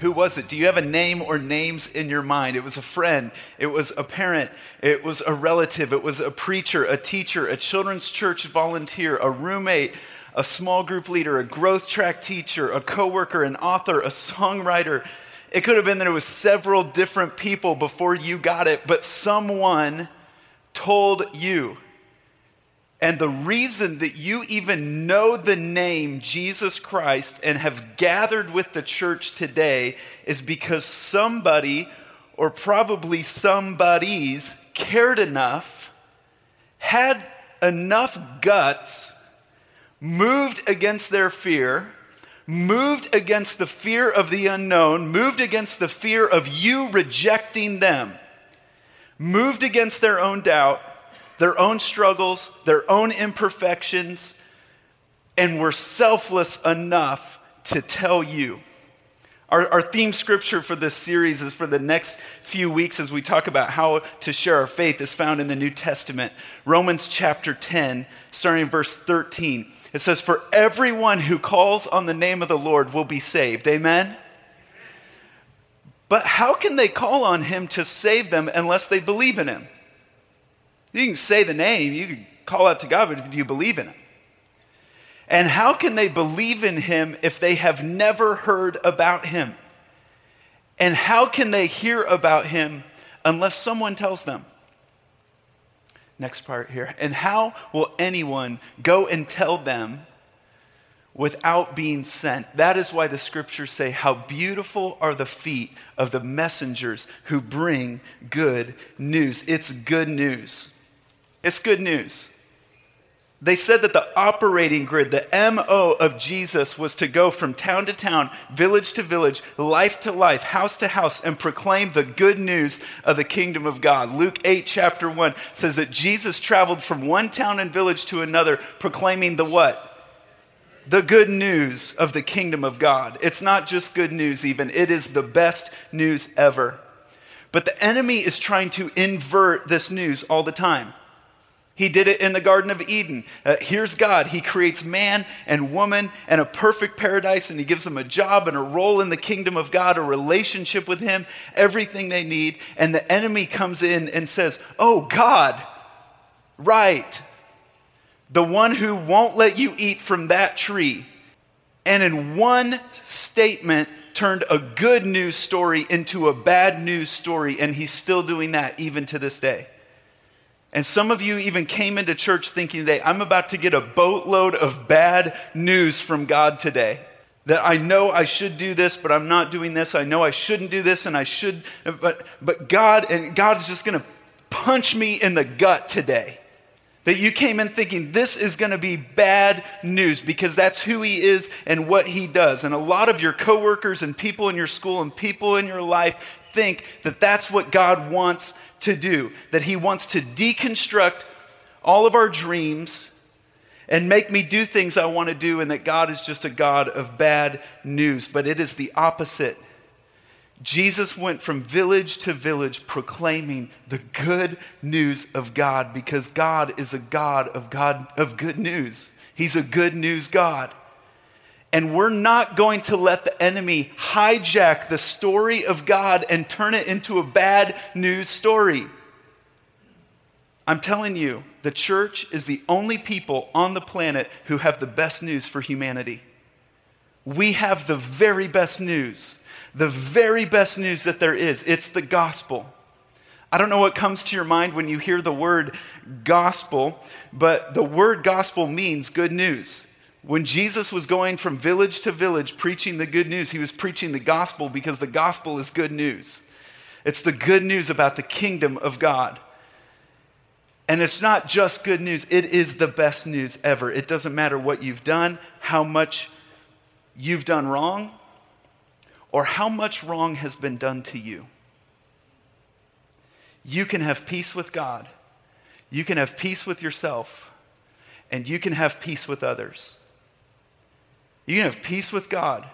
Who was it? Do you have a name or names in your mind? It was a friend, it was a parent, it was a relative, it was a preacher, a teacher, a children's church volunteer, a roommate, a small group leader, a growth track teacher, a coworker, an author, a songwriter. It could have been that it was several different people before you got it, but someone told you and the reason that you even know the name Jesus Christ and have gathered with the church today is because somebody, or probably somebodies, cared enough, had enough guts, moved against their fear, moved against the fear of the unknown, moved against the fear of you rejecting them, moved against their own doubt their own struggles, their own imperfections, and were selfless enough to tell you. Our, our, theme scripture for this series is for the next few weeks as we talk about how to share our faith is found in the New Testament. Romans chapter 10, starting in verse 13. It says, For everyone who calls on the name of the Lord will be saved. Amen? But how can they call on him to save them unless they believe in him? You can say the name, you can call out to God, but do you believe in Him? And how can they believe in Him if they have never heard about Him? And how can they hear about Him unless someone tells them? Next part here. And how will anyone go and tell them without being sent? That is why the scriptures say, How beautiful are the feet of the messengers who bring good news. It's good news. It's good news. They said that the operating grid, the MO of Jesus, was to go from town to town, village to village, life to life, house to house, and proclaim the good news of the kingdom of God. Luke 8, chapter 1 says that Jesus traveled from one town and village to another, proclaiming the what? The good news of the kingdom of God. It's not just good news, even, it is the best news ever. But the enemy is trying to invert this news all the time. He did it in the Garden of Eden. Uh, here's God. He creates man and woman and a perfect paradise, and He gives them a job and a role in the kingdom of God, a relationship with Him, everything they need. And the enemy comes in and says, Oh, God, right. The one who won't let you eat from that tree. And in one statement, turned a good news story into a bad news story, and he's still doing that even to this day. And some of you even came into church thinking today, I'm about to get a boatload of bad news from God today. That I know I should do this, but I'm not doing this. I know I shouldn't do this, and I should, but, but God, and God's just gonna punch me in the gut today. That you came in thinking this is gonna be bad news because that's who He is and what He does. And a lot of your coworkers and people in your school and people in your life think that that's what God wants to do, that He wants to deconstruct all of our dreams and make me do things I want to do, and that God is just a God of bad news. But it is the opposite. Jesus went from village to village proclaiming the good news of God because God is a God of God of good news. He's a good news God. And we're not going to let the enemy hijack the story of God and turn it into a bad news story. I'm telling you, the church is the only people on the planet who have the best news for humanity. We have the very best news, the very best news that there is. It's the gospel. I don't know what comes to your mind when you hear the word gospel, but the word gospel means good news. When Jesus was going from village to village preaching the good news, he was preaching the gospel because the gospel is good news. It's the good news about the kingdom of God. And it's not just good news, it is the best news ever. It doesn't matter what you've done, how much you've done wrong, or how much wrong has been done to you. You can have peace with God you can have peace with yourself and you can have peace with others. You can have peace with God.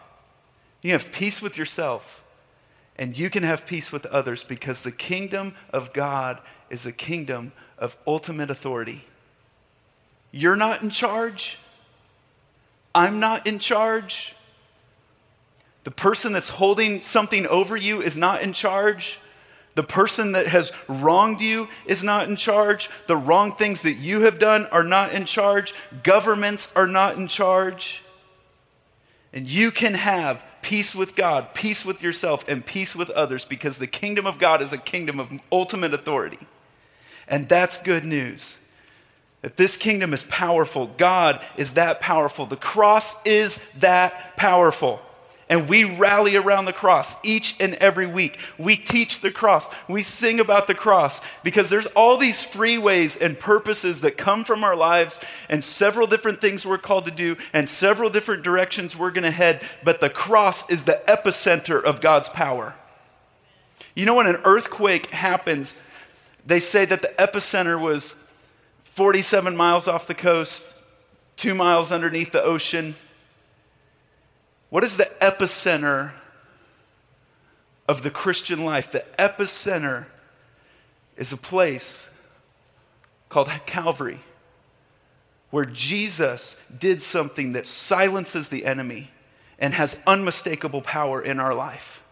You can have peace with yourself. And you can have peace with others because the kingdom of God is a kingdom of ultimate authority. You're not in charge. I'm not in charge. The person that's holding something over you is not in charge. The person that has wronged you is not in charge. The wrong things that you have done are not in charge. Governments are not in charge. And you can have peace with God, peace with yourself, and peace with others because the kingdom of God is a kingdom of ultimate authority. And that's good news. That this kingdom is powerful. God is that powerful. The cross is that powerful. And we rally around the cross each and every week. We teach the cross. We sing about the cross because there's all these free ways and purposes that come from our lives and several different things we're called to do and several different directions we're going to head. But the cross is the epicenter of God's power. You know, when an earthquake happens, they say that the epicenter was 47 miles off the coast, two miles underneath the ocean. What is the epicenter of the Christian life? The epicenter is a place called Calvary, where Jesus did something that silences the enemy and has unmistakable power in our life.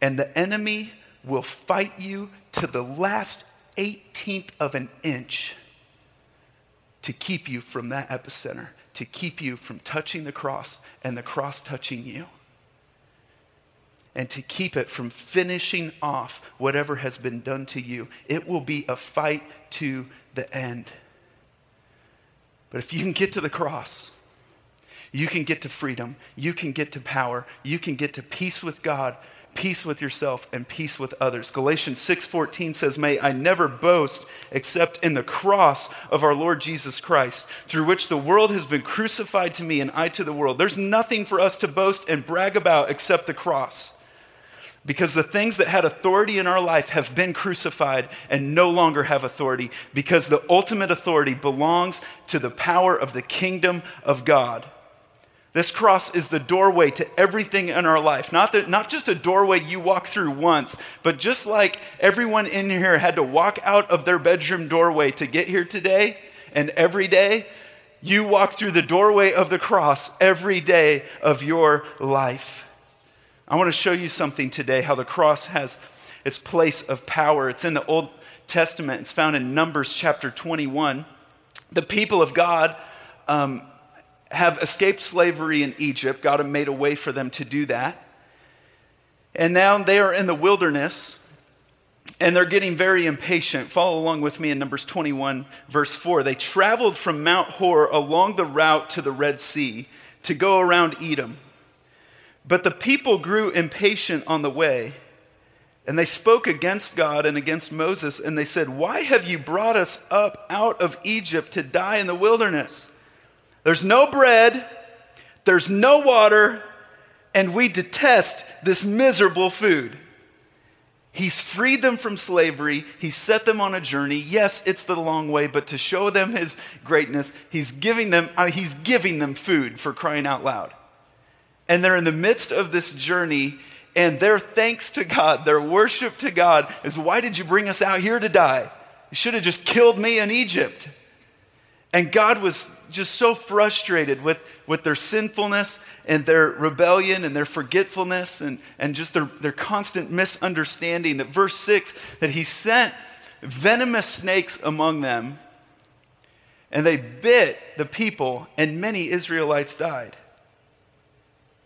And the enemy will fight you to the last 18th of an inch to keep you from that epicenter to keep you from touching the cross and the cross touching you. And to keep it from finishing off whatever has been done to you. It will be a fight to the end. But if you can get to the cross, you can get to freedom, you can get to power, you can get to peace with God, peace with yourself and peace with others. Galatians 6:14 says, "May I never boast except in the cross of our Lord Jesus Christ, through which the world has been crucified to me and I to the world." There's nothing for us to boast and brag about except the cross. Because the things that had authority in our life have been crucified and no longer have authority because the ultimate authority belongs to the power of the kingdom of God. This cross is the doorway to everything in our life. Not, that, not just a doorway you walk through once, but just like everyone in here had to walk out of their bedroom doorway to get here today and every day, you walk through the doorway of the cross every day of your life. I want to show you something today how the cross has its place of power. It's in the Old Testament, it's found in Numbers chapter 21. The people of God. Um, have escaped slavery in Egypt. God had made a way for them to do that. And now they are in the wilderness and they're getting very impatient. Follow along with me in Numbers 21, verse 4. They traveled from Mount Hor along the route to the Red Sea to go around Edom. But the people grew impatient on the way, and they spoke against God and against Moses, and they said, Why have you brought us up out of Egypt to die in the wilderness? There's no bread, there's no water, and we detest this miserable food. He's freed them from slavery. He set them on a journey. Yes, it's the long way, but to show them his greatness, he's giving them, uh, he's giving them food for crying out loud. And they're in the midst of this journey, and their thanks to God, their worship to God is why did you bring us out here to die? You should have just killed me in Egypt. And God was just so frustrated with, with their sinfulness and their rebellion and their forgetfulness and, and just their, their constant misunderstanding that verse 6 that he sent venomous snakes among them and they bit the people and many Israelites died.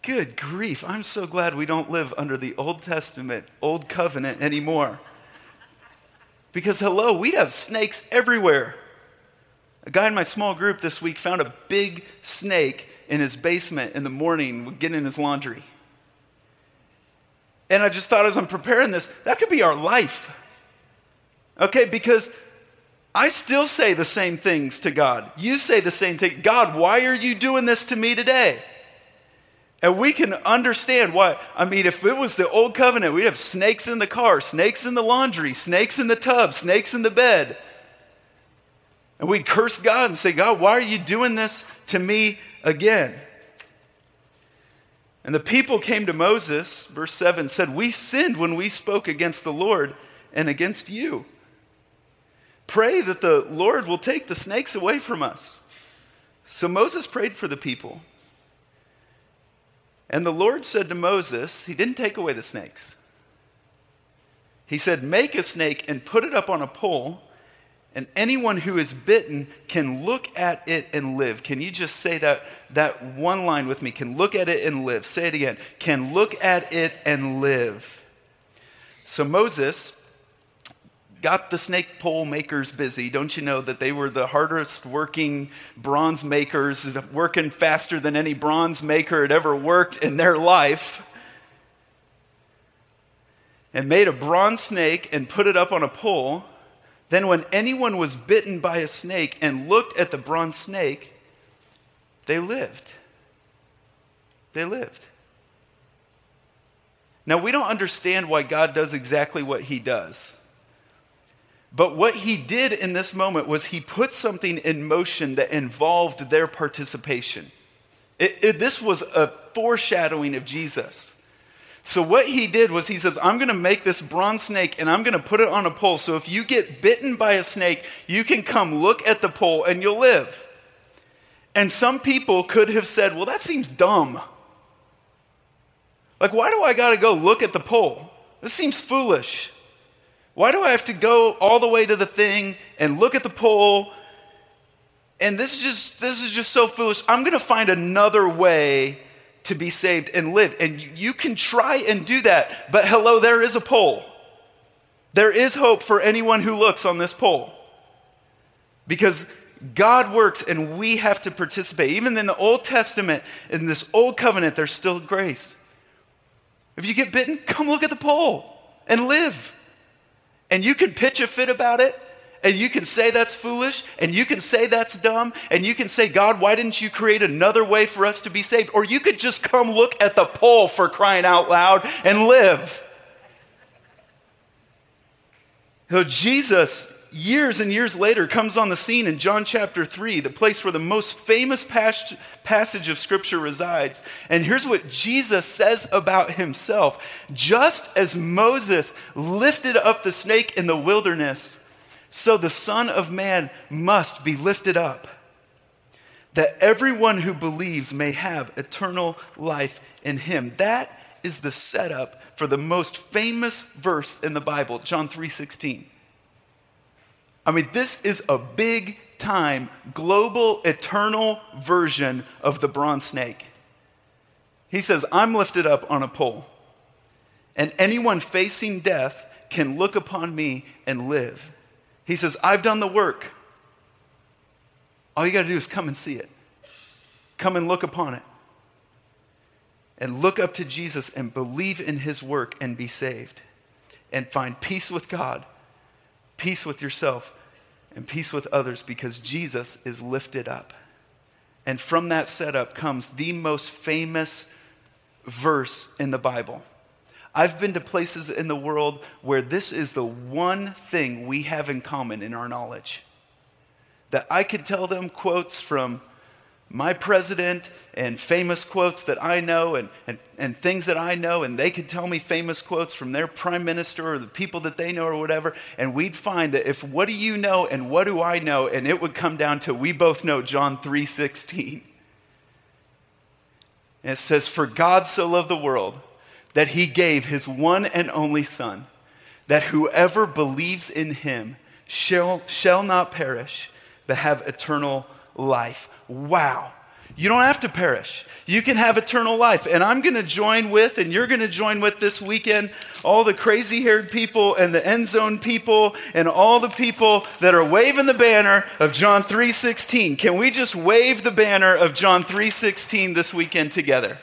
Good grief. I'm so glad we don't live under the Old Testament, Old Covenant anymore. Because, hello, we'd have snakes everywhere. A guy in my small group this week found a big snake in his basement in the morning getting in his laundry. And I just thought as I'm preparing this, that could be our life. Okay, because I still say the same things to God. You say the same thing. God, why are you doing this to me today? And we can understand why. I mean, if it was the old covenant, we'd have snakes in the car, snakes in the laundry, snakes in the tub, snakes in the bed. And we'd curse God and say, God, why are you doing this to me again? And the people came to Moses, verse 7 said, We sinned when we spoke against the Lord and against you. Pray that the Lord will take the snakes away from us. So Moses prayed for the people. And the Lord said to Moses, He didn't take away the snakes. He said, Make a snake and put it up on a pole, and anyone who is bitten can look at it and live. Can you just say that, that one line with me? Can look at it and live. Say it again. Can look at it and live. So Moses got the snake pole makers busy. Don't you know that they were the hardest working bronze makers, working faster than any bronze maker had ever worked in their life? And made a bronze snake and put it up on a pole. Then, when anyone was bitten by a snake and looked at the bronze snake, they lived. They lived. Now, we don't understand why God does exactly what he does. But what he did in this moment was he put something in motion that involved their participation. It, it, this was a foreshadowing of Jesus. So, what he did was he says, I'm going to make this bronze snake and I'm going to put it on a pole. So, if you get bitten by a snake, you can come look at the pole and you'll live. And some people could have said, Well, that seems dumb. Like, why do I got to go look at the pole? This seems foolish. Why do I have to go all the way to the thing and look at the pole? And this is just this is just so foolish. I'm going to find another way to be saved and live. And you can try and do that, but hello, there is a pole. There is hope for anyone who looks on this pole. Because God works and we have to participate. Even in the Old Testament, in this old covenant, there's still grace. If you get bitten, come look at the pole and live. And you can pitch a fit about it, and you can say that's foolish, and you can say that's dumb, and you can say, God, why didn't you create another way for us to be saved? Or you could just come look at the pole for crying out loud and live. So Jesus years and years later comes on the scene in John chapter 3, the place where the most famous pas- passage of scripture resides. And here's what Jesus says about himself Just as Moses lifted up the snake in the wilderness, so the Son of Man must be lifted up, that everyone who believes may have eternal life in him. That is the setup for the most famous verse in the Bible, John 3:16. I mean, this is a big time, global, eternal version of the bronze snake. He says, I'm lifted up on a pole, and anyone facing death can look upon me and live. He says, I've done the work. All you got to do is come and see it. Come and look upon it. And look up to Jesus and believe in his work and be saved. And find peace with God peace with yourself, and peace with others because Jesus is lifted up. And from that setup comes the most famous verse in the Bible. I've been to places in the world where this is the one thing we have in common in our knowledge. That I could tell them quotes from my president and famous quotes that I know and, and, and things that I know, and they could tell me famous quotes from their prime minister or the people that they know or whatever, and we'd find that if what do you know and what do I know, and it would come down to we both know John 3:16. And it says, For God so loved the world that he gave his one and only Son, that whoever believes in him shall, shall not perish, but have eternal life. Wow. You don't have to perish. You can have eternal life. And I'm going to join with, and you're going to join with this weekend, all the crazy haired people and the end zone people and all the people that are waving the banner of John 3.16. Can we just wave the banner of John 3.16 this weekend together?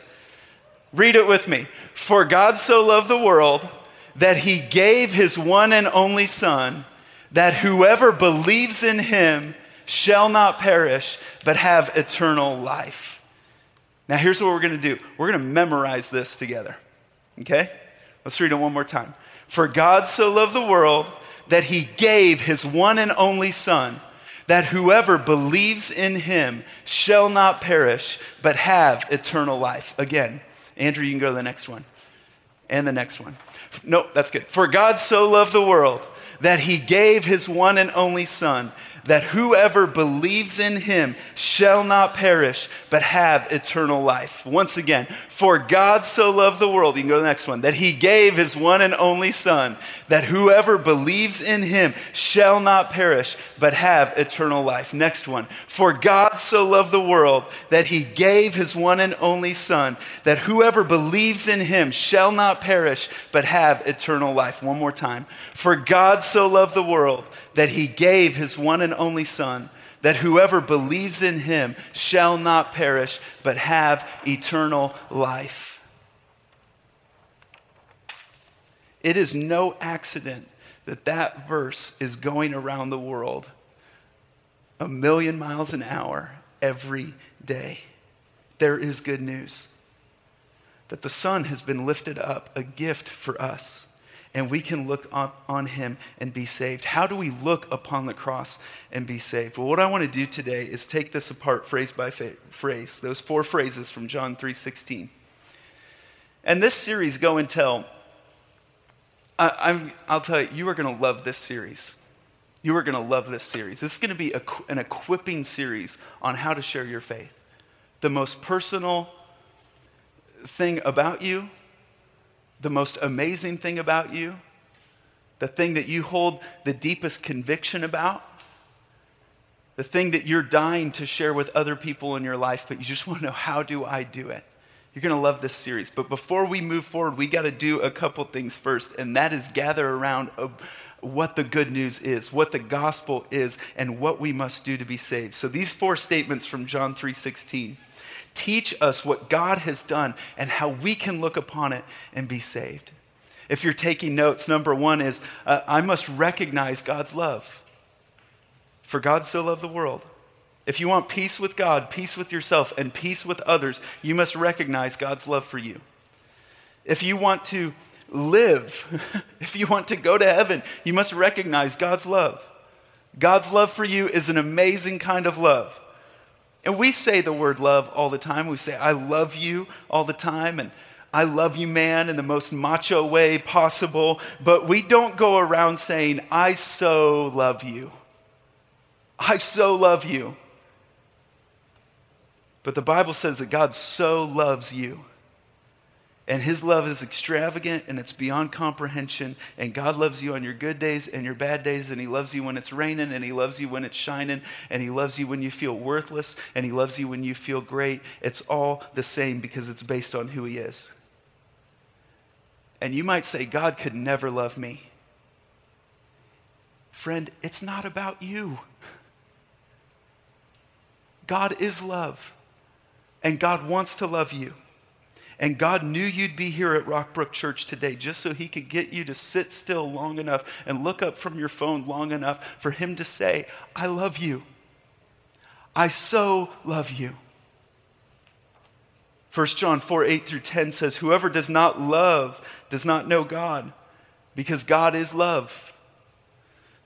Read it with me. For God so loved the world that he gave his one and only Son, that whoever believes in him shall not perish, but have eternal life. Now, here's what we're going to do we're going to memorize this together. Okay? Let's read it one more time. For God so loved the world that he gave his one and only Son, that whoever believes in him shall not perish, but have eternal life. Again, Andrew, you can go to the next one. And the next one. No, that's good. For God so loved the world that he gave his one and only Son that whoever believes in him shall not perish, but have eternal life. Once again, for God so loved the world, you can go to the next one, that he gave his one and only Son, that whoever believes in him shall not perish, but have eternal life. Next one, for God so loved the world that he gave his one and only Son, that whoever believes in him shall not perish, but have eternal life. One more time, for God so loved the world that he gave his one and only Son, that whoever believes in him shall not perish, but have eternal life. It is no accident that that verse is going around the world a million miles an hour every day. There is good news that the Son has been lifted up, a gift for us and we can look on, on, him and be saved. How do we look upon the cross and be saved? Well, what I want to do today is take this apart phrase by phrase, those four phrases from John 3:16. And this series, Go and Tell, I, will tell you, you are going to love this series. You are going to love this series. This is going to be a, an equipping series on how to share your faith. The most personal thing about you the most amazing thing about you, the thing that you hold the deepest conviction about, the thing that you're dying to share with other people in your life, but you just want to know how do I do it? You're going to love this series. But before we move forward, we got to do a couple things first, and that is gather around what the good news is, what the gospel is, and what we must do to be saved. So these four statements from John 3:16 teach us what God has done and how we can look upon it and be saved. If you're taking notes, number one is uh, I must recognize God's love. For God so loved the world. If you want peace with God, peace with yourself, and peace with others, you must recognize God's love for you. If you want to live, if you want to go to heaven, you must recognize God's love. God's love for you is an amazing kind of love. And we say the word love all the time. We say, I love you all the time, and I love you, man, in the most macho way possible. But we don't go around saying, I so love you. I so love you. But the Bible says that God so loves you and his love is extravagant and it's beyond comprehension. And God loves you on your good days and your bad days. And he loves you when it's raining. And he loves you when it's shining. And he loves you when you feel worthless. And he loves you when you feel great. It's all the same because it's based on who he is. And you might say, God could never love me. Friend, it's not about you. God is love. And God wants to love you. And God knew you'd be here at Rockbrook Church today just so He could get you to sit still long enough and look up from your phone long enough for Him to say, I love you. I so love you. 1 John 4 8 through 10 says, Whoever does not love does not know God, because God is love.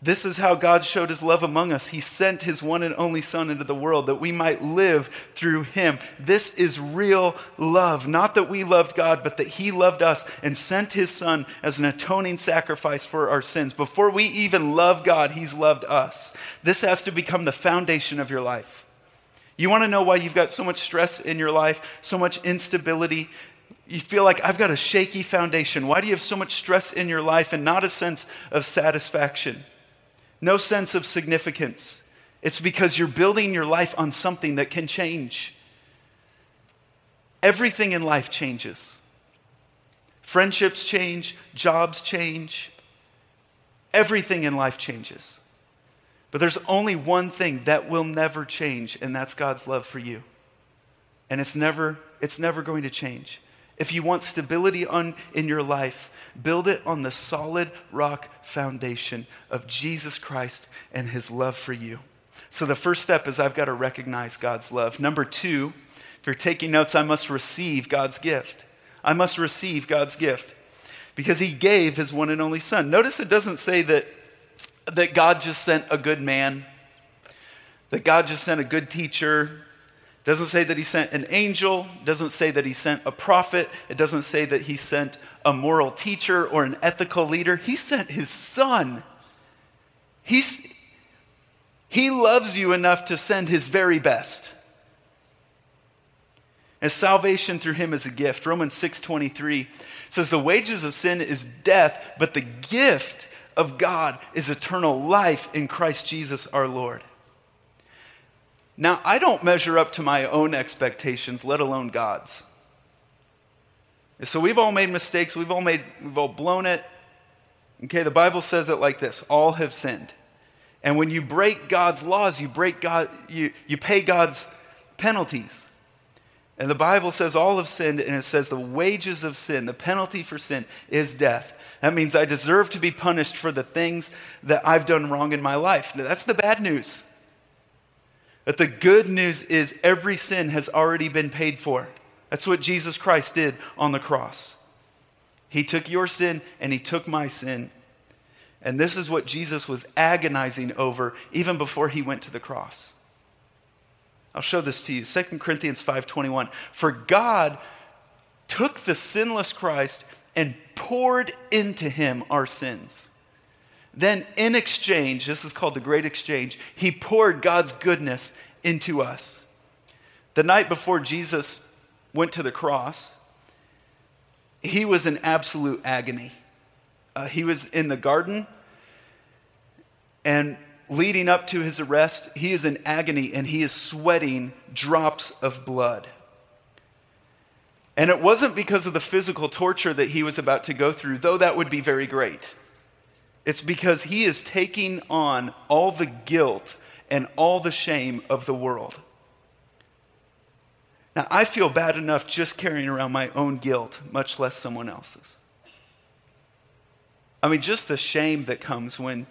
This is how God showed his love among us. He sent his one and only Son into the world that we might live through him. This is real love. Not that we loved God, but that he loved us and sent his Son as an atoning sacrifice for our sins. Before we even love God, he's loved us. This has to become the foundation of your life. You want to know why you've got so much stress in your life, so much instability? You feel like I've got a shaky foundation. Why do you have so much stress in your life and not a sense of satisfaction? No sense of significance. It's because you're building your life on something that can change. Everything in life changes. Friendships change, jobs change, everything in life changes. But there's only one thing that will never change, and that's God's love for you. And it's never, it's never going to change. If you want stability on, in your life, Build it on the solid rock foundation of Jesus Christ and his love for you. So the first step is I've got to recognize God's love. Number two, if you're taking notes, I must receive God's gift. I must receive God's gift because he gave his one and only son. Notice it doesn't say that, that God just sent a good man, that God just sent a good teacher. Doesn't say that he sent an angel, doesn't say that he sent a prophet, it doesn't say that he sent a moral teacher or an ethical leader. He sent his son. He's, he loves you enough to send his very best. And salvation through him is a gift. Romans 6:23 says the wages of sin is death, but the gift of God is eternal life in Christ Jesus our Lord. Now, I don't measure up to my own expectations, let alone God's. So we've all made mistakes, we've all made we've all blown it. Okay, the Bible says it like this, all have sinned. And when you break God's laws, you break God you, you pay God's penalties. And the Bible says all have sinned, and it says the wages of sin, the penalty for sin, is death. That means I deserve to be punished for the things that I've done wrong in my life. Now, that's the bad news. But the good news is every sin has already been paid for. That's what Jesus Christ did on the cross. He took your sin and he took my sin. And this is what Jesus was agonizing over even before he went to the cross. I'll show this to you. 2 Corinthians 5:21. For God took the sinless Christ and poured into him our sins. Then in exchange, this is called the great exchange, he poured God's goodness into us. The night before Jesus went to the cross, he was in absolute agony. Uh, he was in the garden, and leading up to his arrest, he is in agony and he is sweating drops of blood. And it wasn't because of the physical torture that he was about to go through, though that would be very great. It's because he is taking on all the guilt and all the shame of the world. Now, I feel bad enough just carrying around my own guilt, much less someone else's. I mean, just the shame that comes when,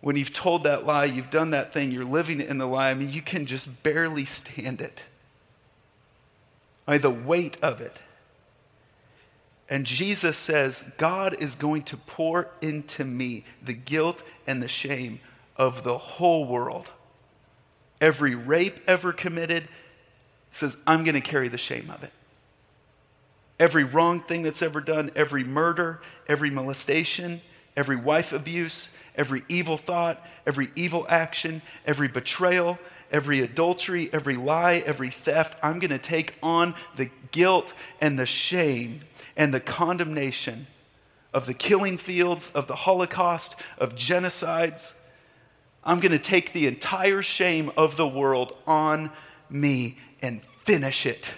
when you've told that lie, you've done that thing, you're living in the lie. I mean, you can just barely stand it. I mean, the weight of it. And Jesus says, God is going to pour into me the guilt and the shame of the whole world. Every rape ever committed, says, I'm going to carry the shame of it. Every wrong thing that's ever done, every murder, every molestation, every wife abuse, every evil thought, every evil action, every betrayal, every adultery, every lie, every theft, I'm going to take on the guilt and the shame and the condemnation of the killing fields, of the Holocaust, of genocides. I'm going to take the entire shame of the world on me and finish it.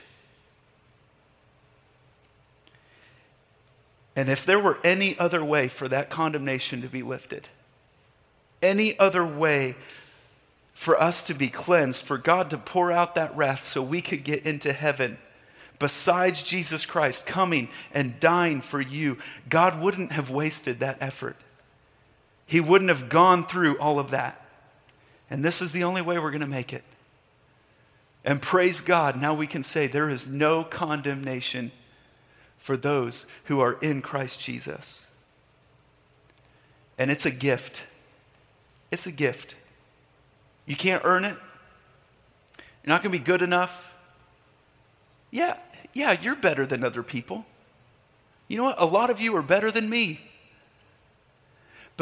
And if there were any other way for that condemnation to be lifted, any other way for us to be cleansed, for God to pour out that wrath so we could get into heaven, besides Jesus Christ coming and dying for you, God wouldn't have wasted that effort. He wouldn't have gone through all of that. And this is the only way we're going to make it. And praise God, now we can say there is no condemnation for those who are in Christ Jesus. And it's a gift. It's a gift. You can't earn it. You're not going to be good enough. Yeah, yeah, you're better than other people. You know what? A lot of you are better than me.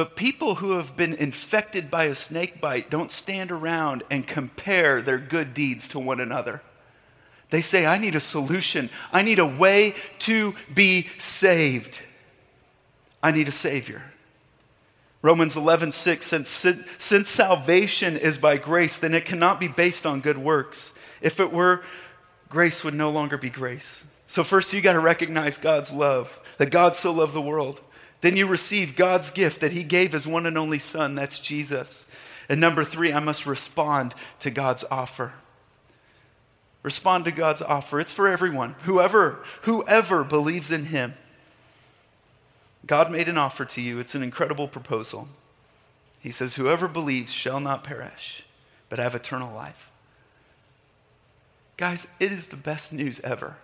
But people who have been infected by a snake bite don't stand around and compare their good deeds to one another. They say, I need a solution. I need a way to be saved. I need a Savior. Romans 11, 6 says, Since salvation is by grace, then it cannot be based on good works. If it were, grace would no longer be grace. So, first, you got to recognize God's love, that God so loved the world. Then you receive God's gift that He gave His one and only Son, that's Jesus. And number three, I must respond to God's offer. Respond to God's offer. It's for everyone, whoever, whoever believes in Him. God made an offer to you. It's an incredible proposal. He says, Whoever believes shall not perish, but have eternal life. Guys, it is the best news ever.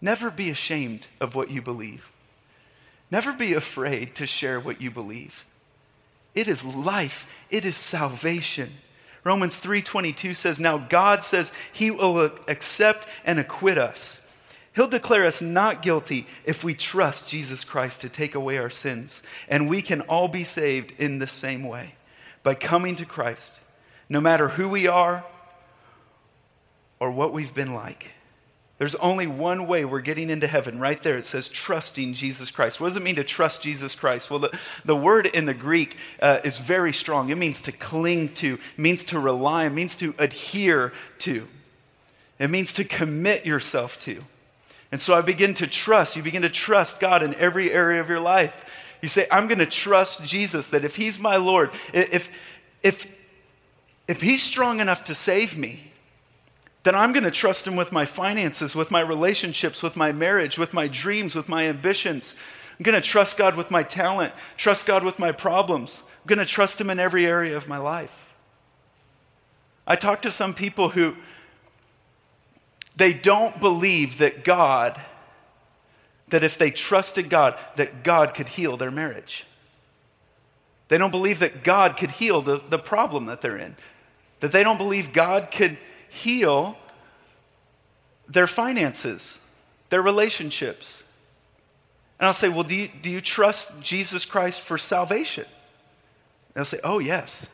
Never be ashamed of what you believe. Never be afraid to share what you believe. It is life, it is salvation. Romans 3:22 says, "Now God says he will accept and acquit us. He'll declare us not guilty if we trust Jesus Christ to take away our sins. And we can all be saved in the same way by coming to Christ, no matter who we are or what we've been like. There's only one way we're getting into heaven. Right there, it says trusting Jesus Christ. What does it mean to trust Jesus Christ? Well, the, the word in the Greek uh, is very strong. It means to cling to, means to rely, means to adhere to, it means to commit yourself to. And so I begin to trust. You begin to trust God in every area of your life. You say, I'm going to trust Jesus that if He's my Lord, if, if, if He's strong enough to save me, then I'm going to trust Him with my finances, with my relationships, with my marriage, with my dreams, with my ambitions. I'm going to trust God with my talent, trust God with my problems. I'm going to trust Him in every area of my life. I talk to some people who they don't believe that God, that if they trusted God, that God could heal their marriage. They don't believe that God could heal the, the problem that they're in. That they don't believe God could heal their finances, their relationships. And I'll say, Well, do you, do you trust Jesus Christ for salvation? And they'll say, Oh, yes.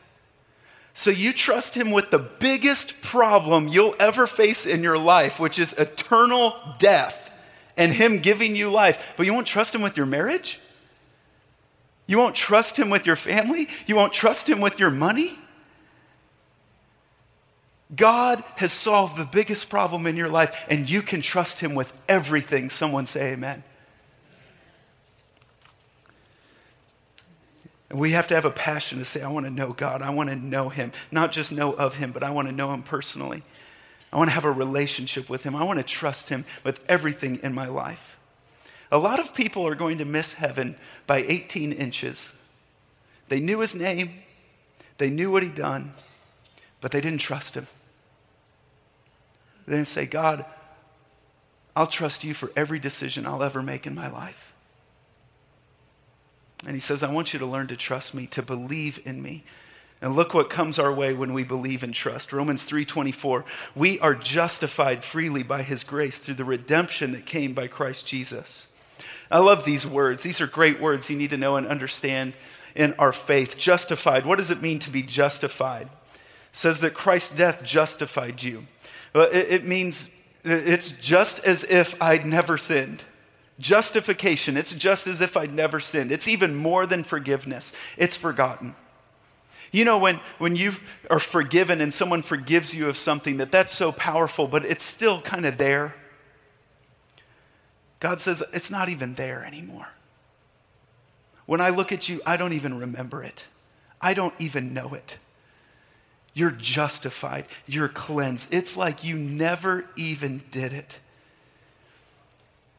So you trust him with the biggest problem you'll ever face in your life, which is eternal death and him giving you life. But you won't trust him with your marriage? You won't trust him with your family? You won't trust him with your money? God has solved the biggest problem in your life, and you can trust him with everything. Someone say amen. And we have to have a passion to say, I want to know God. I want to know Him. Not just know of Him, but I want to know Him personally. I want to have a relationship with Him. I want to trust Him with everything in my life. A lot of people are going to miss heaven by 18 inches. They knew His name, they knew what He'd done, but they didn't trust Him. Didn't say, God, I'll trust you for every decision I'll ever make in my life. And he says, I want you to learn to trust me, to believe in me. And look what comes our way when we believe and trust. Romans 3:24. We are justified freely by his grace through the redemption that came by Christ Jesus. I love these words. These are great words you need to know and understand in our faith. Justified. What does it mean to be justified? It says that Christ's death justified you. It, it means it's just as if I'd never sinned. Justification, it's just as if I'd never sinned. It's even more than forgiveness, it's forgotten. You know, when, when you are forgiven and someone forgives you of something, that that's so powerful, but it's still kind of there. God says, it's not even there anymore. When I look at you, I don't even remember it. I don't even know it. You're justified. You're cleansed. It's like you never even did it.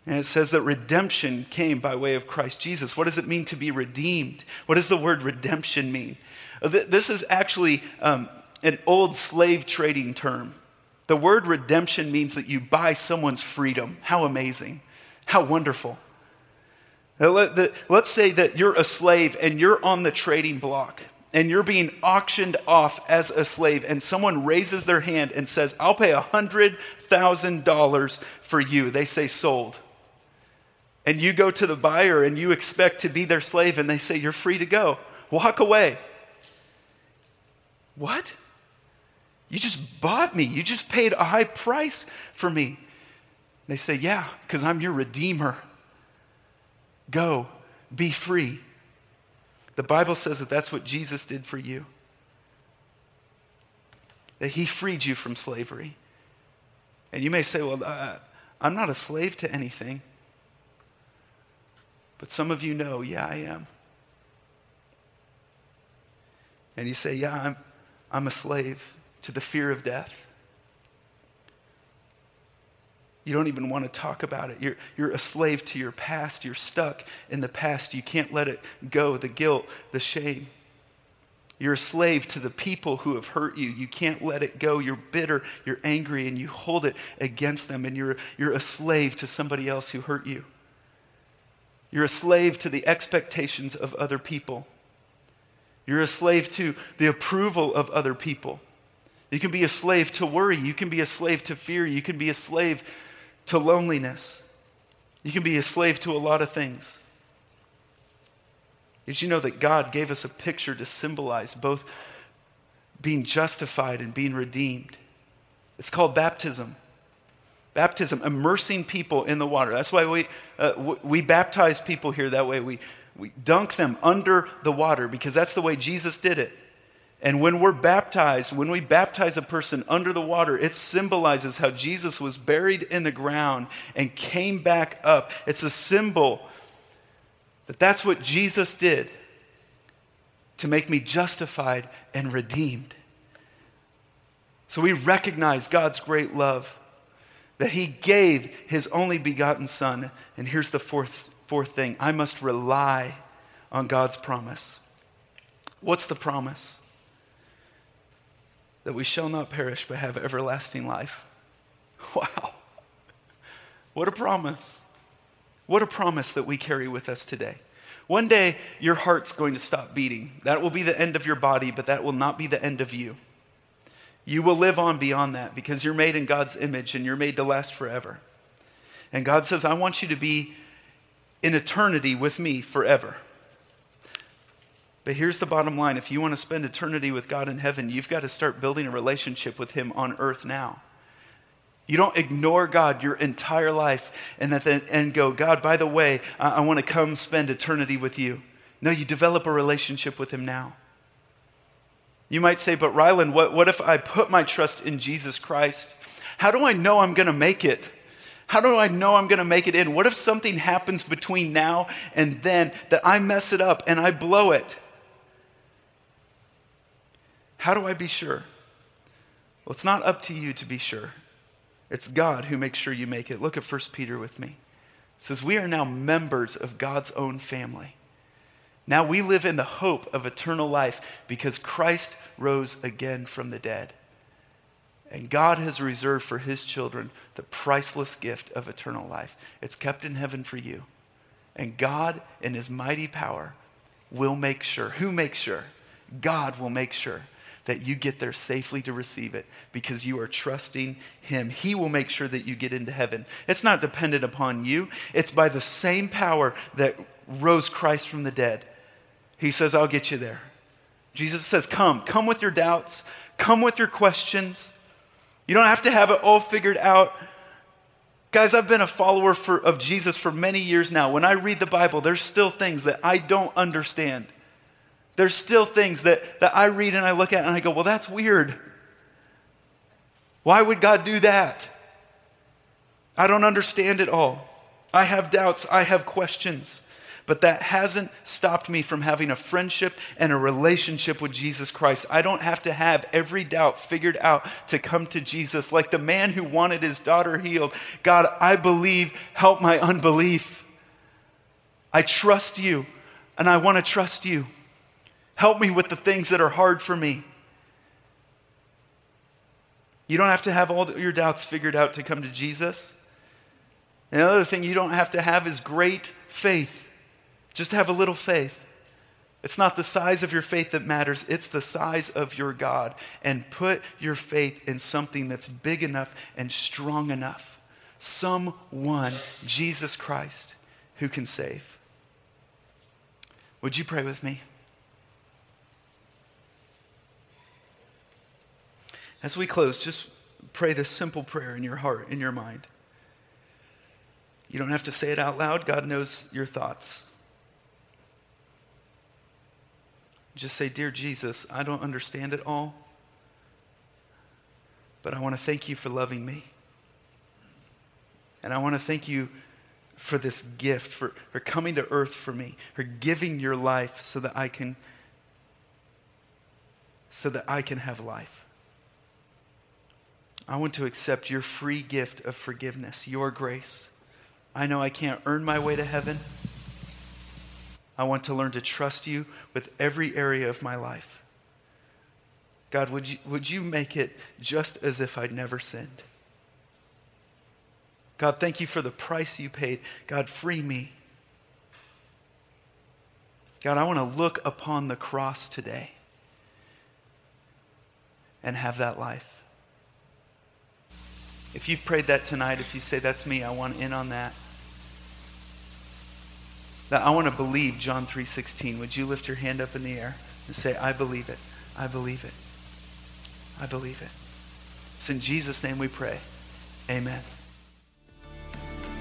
And it says that redemption came by way of Christ Jesus. What does it mean to be redeemed? What does the word redemption mean? Uh, this is actually um, an old slave trading term. The word redemption means that you buy someone's freedom. How amazing! How wonderful. Let's say that you're a slave and you're on the trading block and you're being auctioned off as a slave, and someone raises their hand and says, I'll pay $100,000 for you. They say, sold and you go to the buyer and you expect to be their slave and they say, You're free to go, walk away. What? You just bought me. You just paid a high price for me. They say, Yeah, because I'm your redeemer. Go, be free. The Bible says that that's what Jesus did for you, that he freed you from slavery. And you may say, Well, uh, I'm not a slave to anything. But some of you know, yeah, I am. And you say, yeah, I'm, I'm a slave to the fear of death. You don't even want to talk about it. You're, you're a slave to your past. You're stuck in the past. You can't let it go the guilt, the shame. You're a slave to the people who have hurt you. You can't let it go. You're bitter, you're angry, and you hold it against them, and you're, you're a slave to somebody else who hurt you. You're a slave to the expectations of other people. You're a slave to the approval of other people. You can be a slave to worry. You can be a slave to fear. You can be a slave to loneliness. You can be a slave to a lot of things. Did you know that God gave us a picture to symbolize both being justified and being redeemed? It's called baptism. Baptism, immersing people in the water. That's why we, uh, we baptize people here that way. We, we dunk them under the water because that's the way Jesus did it. And when we're baptized, when we baptize a person under the water, it symbolizes how Jesus was buried in the ground and came back up. It's a symbol that that's what Jesus did to make me justified and redeemed. So we recognize God's great love, that He gave His only begotten Son. And here's the fourth, fourth thing I must rely on God's promise. What's the promise? That we shall not perish but have everlasting life. Wow. What a promise. What a promise that we carry with us today. One day, your heart's going to stop beating. That will be the end of your body, but that will not be the end of you. You will live on beyond that because you're made in God's image and you're made to last forever. And God says, I want you to be in eternity with me forever. But here's the bottom line if you want to spend eternity with God in heaven, you've got to start building a relationship with Him on earth now. You don't ignore God your entire life and then and go, God, by the way, I, I want to come spend eternity with you. No, you develop a relationship with Him now. You might say, but Ryland, what, what if I put my trust in Jesus Christ? How do I know I'm going to make it? How do I know I'm going to make it in? What if something happens between now and then that I mess it up and I blow it? How do I be sure? Well, it's not up to you to be sure. It's God who makes sure you make it. Look at 1 Peter with me. It says, We are now members of God's own family. Now we live in the hope of eternal life because Christ rose again from the dead. And God has reserved for his children the priceless gift of eternal life. It's kept in heaven for you. And God, in his mighty power, will make sure. Who makes sure? God will make sure that you get there safely to receive it because you are trusting Him. He will make sure that you get into heaven. It's not dependent upon you, it's by the same power that rose Christ from the dead. He says, I'll get you there. Jesus says, Come, come with your doubts, come with your questions. You don't have to have it all figured out. Guys, I've been a follower for, of Jesus for many years now. When I read the Bible, there's still things that I don't understand. There's still things that, that I read and I look at and I go, well, that's weird. Why would God do that? I don't understand it all. I have doubts, I have questions. But that hasn't stopped me from having a friendship and a relationship with Jesus Christ. I don't have to have every doubt figured out to come to Jesus. Like the man who wanted his daughter healed God, I believe, help my unbelief. I trust you, and I want to trust you. Help me with the things that are hard for me. You don't have to have all your doubts figured out to come to Jesus. Another thing you don't have to have is great faith. Just have a little faith. It's not the size of your faith that matters, it's the size of your God. And put your faith in something that's big enough and strong enough. Someone, Jesus Christ, who can save. Would you pray with me? As we close, just pray this simple prayer in your heart, in your mind. You don't have to say it out loud, God knows your thoughts. Just say, Dear Jesus, I don't understand it all, but I want to thank you for loving me. And I want to thank you for this gift, for, for coming to earth for me, for giving your life so that I can so that I can have life. I want to accept your free gift of forgiveness, your grace. I know I can't earn my way to heaven. I want to learn to trust you with every area of my life. God, would you, would you make it just as if I'd never sinned? God, thank you for the price you paid. God, free me. God, I want to look upon the cross today and have that life. If you've prayed that tonight, if you say, That's me, I want in on that. That I want to believe John 3:16. Would you lift your hand up in the air and say, I believe it. I believe it. I believe it. It's in Jesus' name we pray. Amen.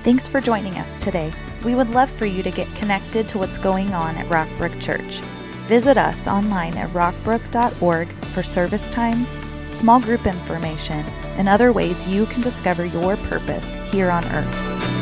Thanks for joining us today. We would love for you to get connected to what's going on at Rockbrook Church. Visit us online at rockbrook.org for service times, small group information, and other ways you can discover your purpose here on earth.